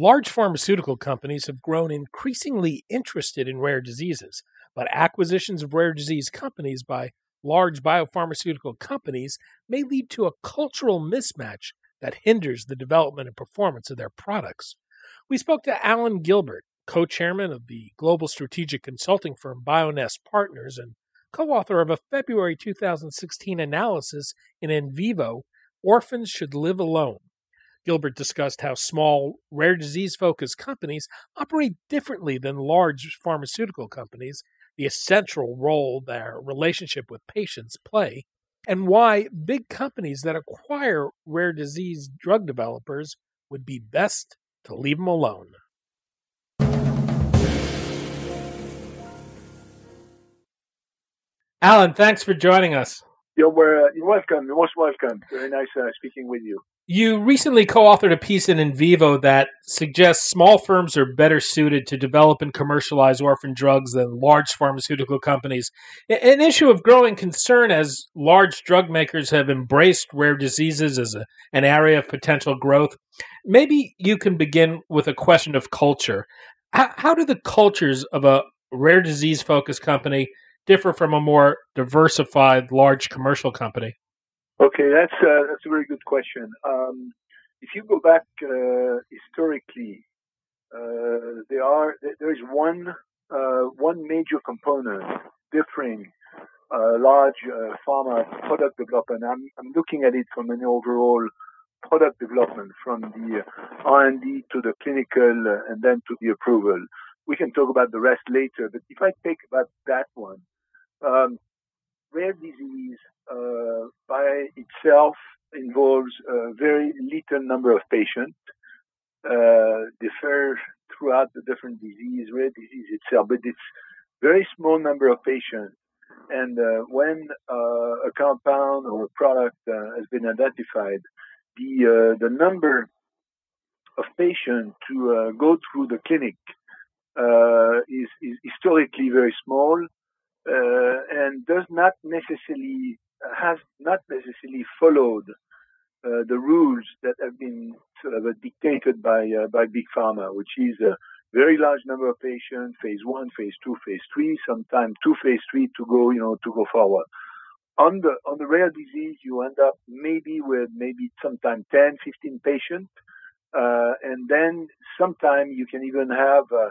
Large pharmaceutical companies have grown increasingly interested in rare diseases, but acquisitions of rare disease companies by large biopharmaceutical companies may lead to a cultural mismatch that hinders the development and performance of their products. We spoke to Alain Gilbert, co chairman of the global strategic consulting firm Bionest Partners and co author of a February 2016 analysis in In Vivo Orphans Should Live Alone Gilbert discussed how small, rare disease focused companies operate differently than large pharmaceutical companies, the essential role their relationship with patients play, and why big companies that acquire rare disease drug developers would be best to leave them alone. Alain, thanks for joining us. You're, uh, you're welcome. You're most welcome. Very nice uh, speaking with you. You recently co authored a piece in In Vivo that suggests small firms are better suited to develop and commercialize orphan drugs than large pharmaceutical companies. An issue of growing concern as large drug makers have embraced rare diseases as a, an area of potential growth. Maybe you can begin with a question of culture. How, how do the cultures of a rare disease focused company differ from a more diversified large commercial company? Okay, that's uh, that's a very good question. Um, if you go back uh, historically, uh, there are there is one uh, one major component differing uh, large pharma product development. I'm I'm looking at it from an overall product development, from the R&D to the clinical and then to the approval. We can talk about the rest later, but if I take about that one, um, rare disease uh, by itself involves a very little number of patients, uh, differ throughout the different disease, rare disease itself, but it's very small number of patients. And uh, when uh, a compound or a product uh, has been identified, the uh, the number of patients to go through the clinic is, is historically very small and does not necessarily has not necessarily followed uh, the rules that have been sort of uh, dictated by uh, by big pharma, which is a very large number of patients, phase one, phase two, phase three, sometimes two phase three to go, you know, to go forward. On the on the rare disease, you end up maybe with maybe sometimes 10, 15 patients, uh, and then sometimes you can even have uh, uh,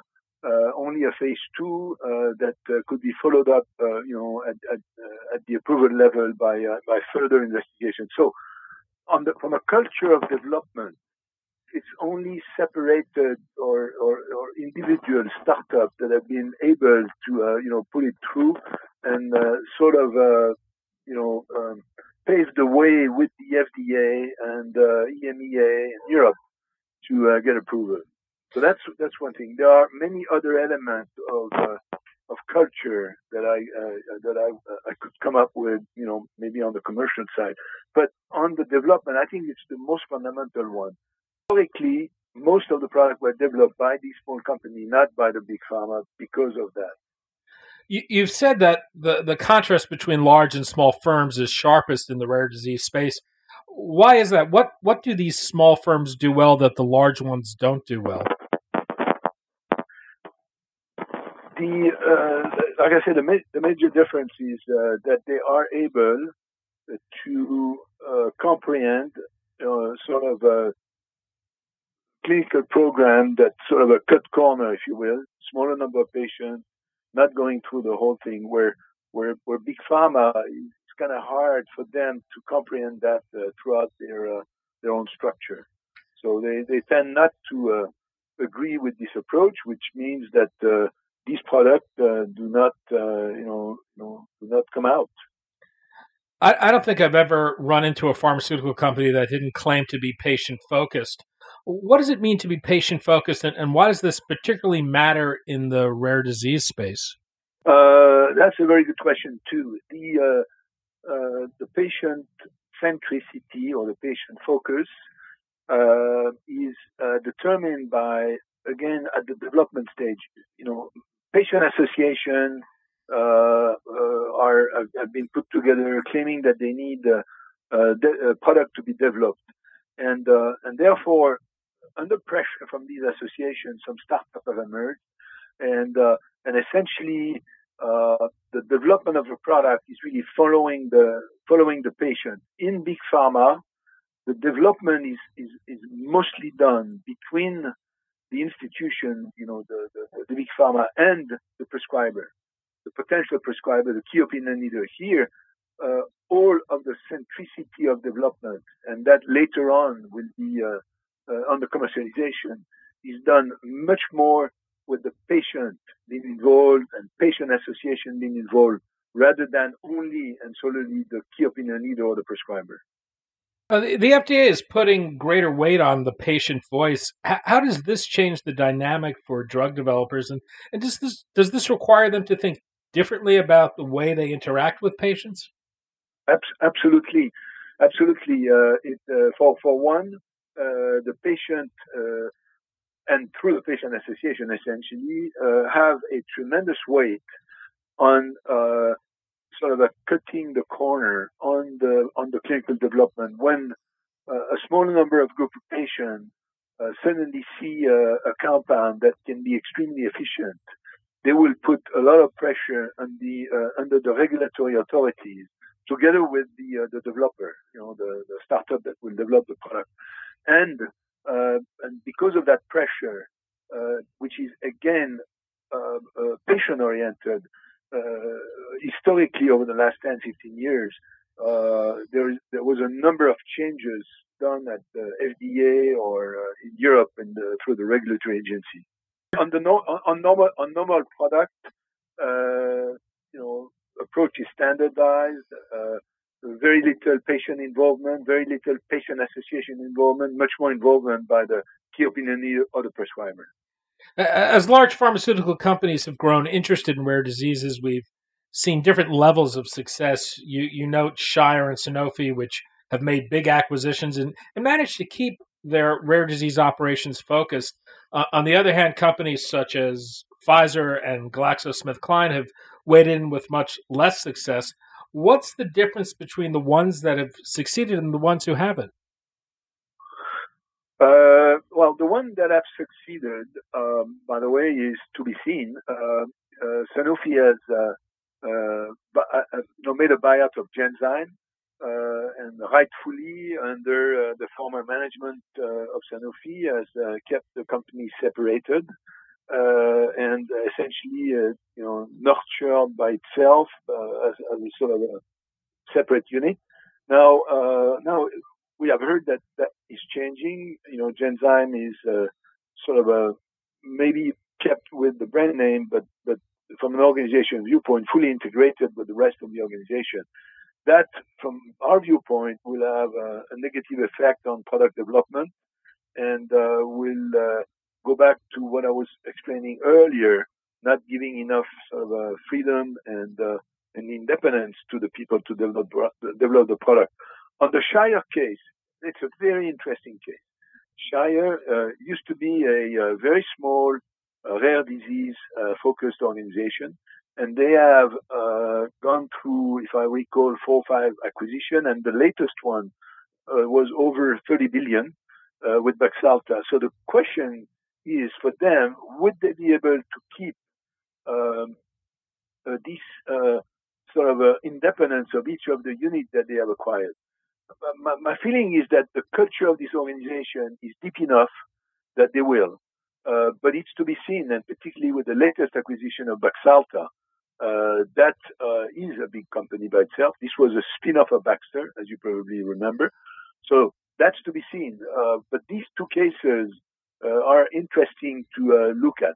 only a phase two uh, that uh, could be followed up, you know, at, at, at, the approval level by by further investigation. So, on the, from a culture of development, it's only separated or, or, or individual startups that have been able to, uh, you know, pull it through and uh, sort of, uh, you know, um, pave the way with the FDA and EMEA in Europe to get approval. So that's that's one thing. There are many other elements of uh, of culture that I uh, that I uh, I could come up with, you know, maybe on the commercial side, but on the development, I think it's the most fundamental one. Historically, most of the products were developed by these small companies, not by the big pharma, because of that. You, have said that the, the contrast between large and small firms is sharpest in the rare disease space. Why is that? What what do these small firms do well that the large ones don't do well? the uh, like I said, the, ma- the major difference is uh, that they are able to uh, comprehend uh, sort of a clinical program that sort of a cut corner, if you will, smaller number of patients, not going through the whole thing. Where where where big pharma, it's kind of hard for them to comprehend that uh, throughout their uh, their own structure. So they they tend not to agree with this approach, which means that these products uh, do not, uh, you know, you know, do not come out. I, I, don't think I've ever run into a pharmaceutical company that didn't claim to be patient focused. What does it mean to be patient focused, and, and why does this particularly matter in the rare disease space? Uh, that's a very good question too. The uh, uh, the patient centricity or the patient focus uh, is uh, determined by again at the development stage. You know, patient association uh, are have been put together claiming that they need a product to be developed, and and therefore under pressure from these associations, some startups have emerged, and uh, and essentially uh, the development of a product is really following the following the patient. In big pharma, the development is is, is mostly done between the institution, you know, the, the, the big pharma and the prescriber, the potential prescriber, the key opinion leader here. Uh, all of the centricity of development, and that later on will be uh, uh, on the commercialization, is done much more with the patient being involved and patient association being involved rather than only and solely the key opinion leader or the prescriber. Uh, the, the, FDA is putting greater weight on the patient voice. H- how does this change the dynamic for drug developers, and, and does this does this require them to think differently about the way they interact with patients? absolutely, absolutely. Uh, it, uh, for for one, uh, the patient uh, and through the patient association essentially uh, have a tremendous weight on uh, sort of a cutting the corner on the on the clinical development. When uh, a small number of group of patients uh, suddenly see a, a, compound that can be extremely efficient they will put a lot of pressure on the uh, under the regulatory authorities together with the uh, the developer you know the, the startup that will develop the product. And Uh, and because of that pressure, uh, which is again uh, uh patient oriented, uh, historically over the last 10, 15 years, there, there was a number of changes done at the FDA or in Europe and through the regulatory agency. On the no, on normal on normal product, you know, approach is standardized. Uh, very little patient involvement, very little patient association involvement, much more involvement by the key opinion leader or the prescriber. As large pharmaceutical companies have grown interested in rare diseases, we've seen different levels of success. You, you note Shire and Sanofi, which have made big acquisitions and, and managed to keep their rare disease operations focused. Uh, on the other hand, companies such as Pfizer and GlaxoSmithKline have weighed in with much less success. What's the difference between the ones that have succeeded and the ones who haven't? Uh, well, the one that have succeeded, um, by the way, is to be seen. Uh, uh, Sanofi has uh, uh, uh, made a buyout of Genzyme, and rightfully, under the former management of Sanofi, has kept the company separated uh, and essentially, uh, you know, nurtured by itself uh, as, as, a sort of a separate unit. Now, now we have heard that that is changing. You know, Genzyme is sort of a maybe kept with the brand name, but but from an organization viewpoint, fully integrated with the rest of the organization. That, from our viewpoint, will have a, a negative effect on product development and uh, will uh, go back to what I was explaining earlier, not giving enough sort of uh, freedom and uh, and independence to the people to develop develop the product. On the Shire case, it's a very interesting case. Shire uh, used to be a, a very small, uh, rare disease uh, focused organization, and they have uh, gone through, if I recall, four or five acquisition, and the latest one was over 30 billion with Baxalta. So the question is for them, would they be able to keep um, uh, this uh, sort of uh, independence of each of the units that they have acquired? My, my, feeling is that the culture of this organization is deep enough that they will. Uh, but it's to be seen, and particularly with the latest acquisition of Baxalta, uh, that uh, is a big company by itself. This was a spin-off of Baxter, as you probably remember. So that's to be seen. but these two cases uh, are interesting to uh, look at.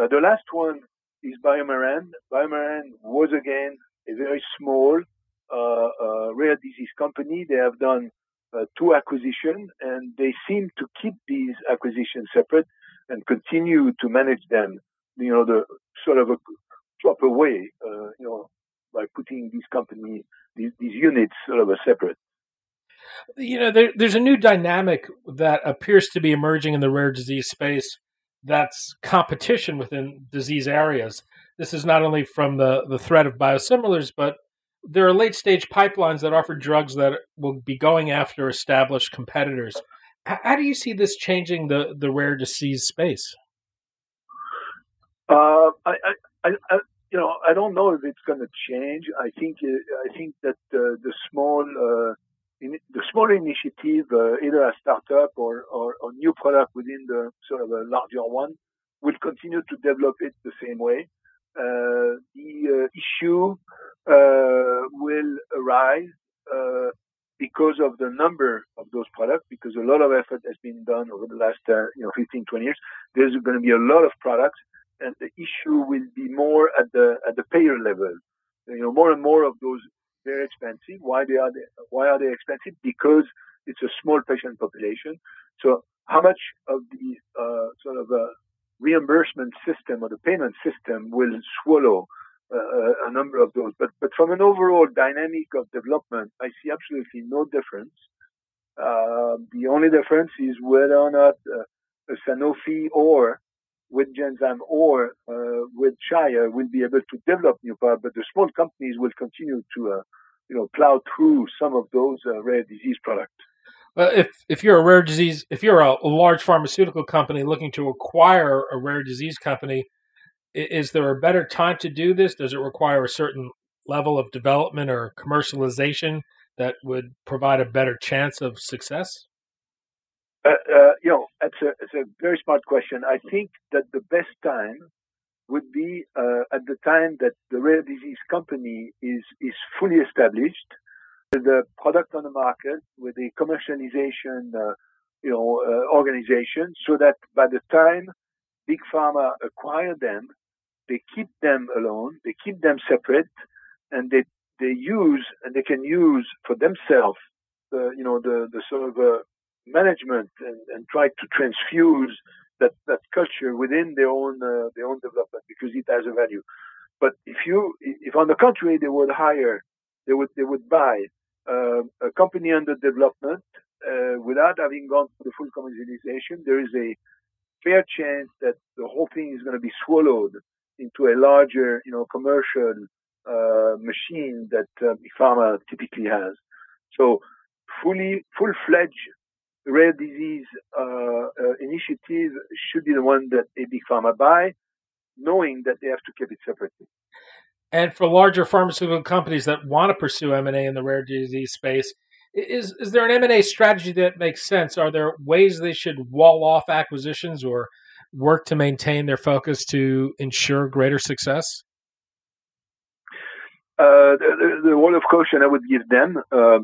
Uh, the last one is BioMarin. BioMarin was again a very small rare disease company. They have done two acquisitions and they seem to keep these acquisitions separate and continue to manage them. You know, the sort of a proper way, uh, you know, by putting these companies, these, these units sort of separate. You know, there, there's a new dynamic that appears to be emerging in the rare disease space. That's competition within disease areas. This is not only from the, the threat of biosimilars, but there are late stage pipelines that offer drugs that will be going after established competitors. How do you see this changing the, the rare disease space? Uh, I, I, I, you know, I don't know if it's going to change. I think, I think that uh, the small, uh, in, the small initiative, uh, either a startup or, or, new product within the sort of a larger one, will continue to develop it the same way. Uh, the issue will arise because of the number of those products, because a lot of effort has been done over the last, uh, you know, 15, 20 years. There's going to be a lot of products, and the issue will be more at the at the payer level. You know, more and more of those very expensive. Why they are they, why are they expensive? Because it's a small patient population. So how much of the uh, sort of a reimbursement system or the payment system will swallow uh, a number of those. But but from an overall dynamic of development, I see absolutely no difference. Uh, the only difference is whether or not uh, Sanofi or with Genzyme or uh, with Shire will be able to develop new products, but the small companies will continue to, uh, you know, plow through some of those uh, rare disease products. If if you're a rare disease, if you're a large pharmaceutical company looking to acquire a rare disease company, is there a better time to do this? Does it require a certain level of development or commercialization that would provide a better chance of success? Uh, uh, you know, it's a, it's a very smart question. I think that the best time would be uh, at the time that the rare disease company is is fully established, the product on the market, with the commercialization, uh, you know, uh, organization, so that by the time big pharma acquire them, they keep them alone, they keep them separate, and they they use and they can use for themselves, the you know the the sort of uh, management and, and try to transfuse that that culture within their own uh, their own development because it has a value. But if you if on the contrary they would hire, they would they would buy uh, a company under development uh, without having gone through the full commercialization, there is a fair chance that the whole thing is going to be swallowed into a larger, you know, commercial uh, machine that uh, pharma typically has. So fully, full-fledged rare disease uh, uh, initiative should be the one that a big pharma buy, knowing that they have to keep it separately. And for larger pharmaceutical companies that want to pursue M&A in the rare disease space, is is there an M&A strategy that makes sense? Are there ways they should wall off acquisitions or work to maintain their focus to ensure greater success? Uh, the, the, word of caution I would give them uh,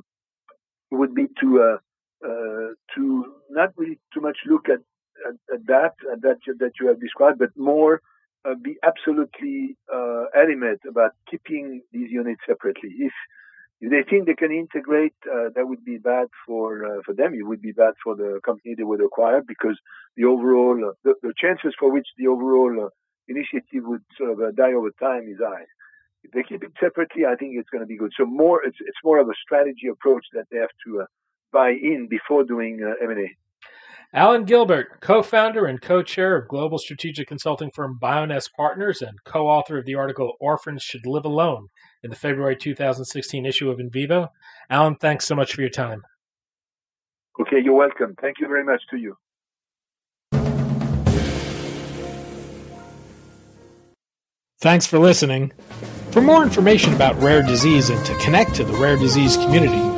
would be to uh, uh, to not really too much look at, at, at that at that that you have described, but more uh, be absolutely uh, adamant about keeping these units separately. If if they think they can integrate, uh, that would be bad for uh, for them. It would be bad for the company they would acquire because the overall uh, the, the, chances for which the overall uh, initiative would sort of uh, die over time is high. If they keep it separately, I think it's going to be good. So more, it's it's more of a strategy approach that they have to uh, buy in before doing uh, M&A. Alain Gilbert, co-founder and co-chair of global strategic consulting firm Bionest Partners and co-author of the article "Orphans Should Live Alone." in the February 2016 issue of InVivo. Alain, thanks so much for your time. Okay, you're welcome. Thank you very much to you. Thanks for listening. For more information about rare disease and to connect to the rare disease community,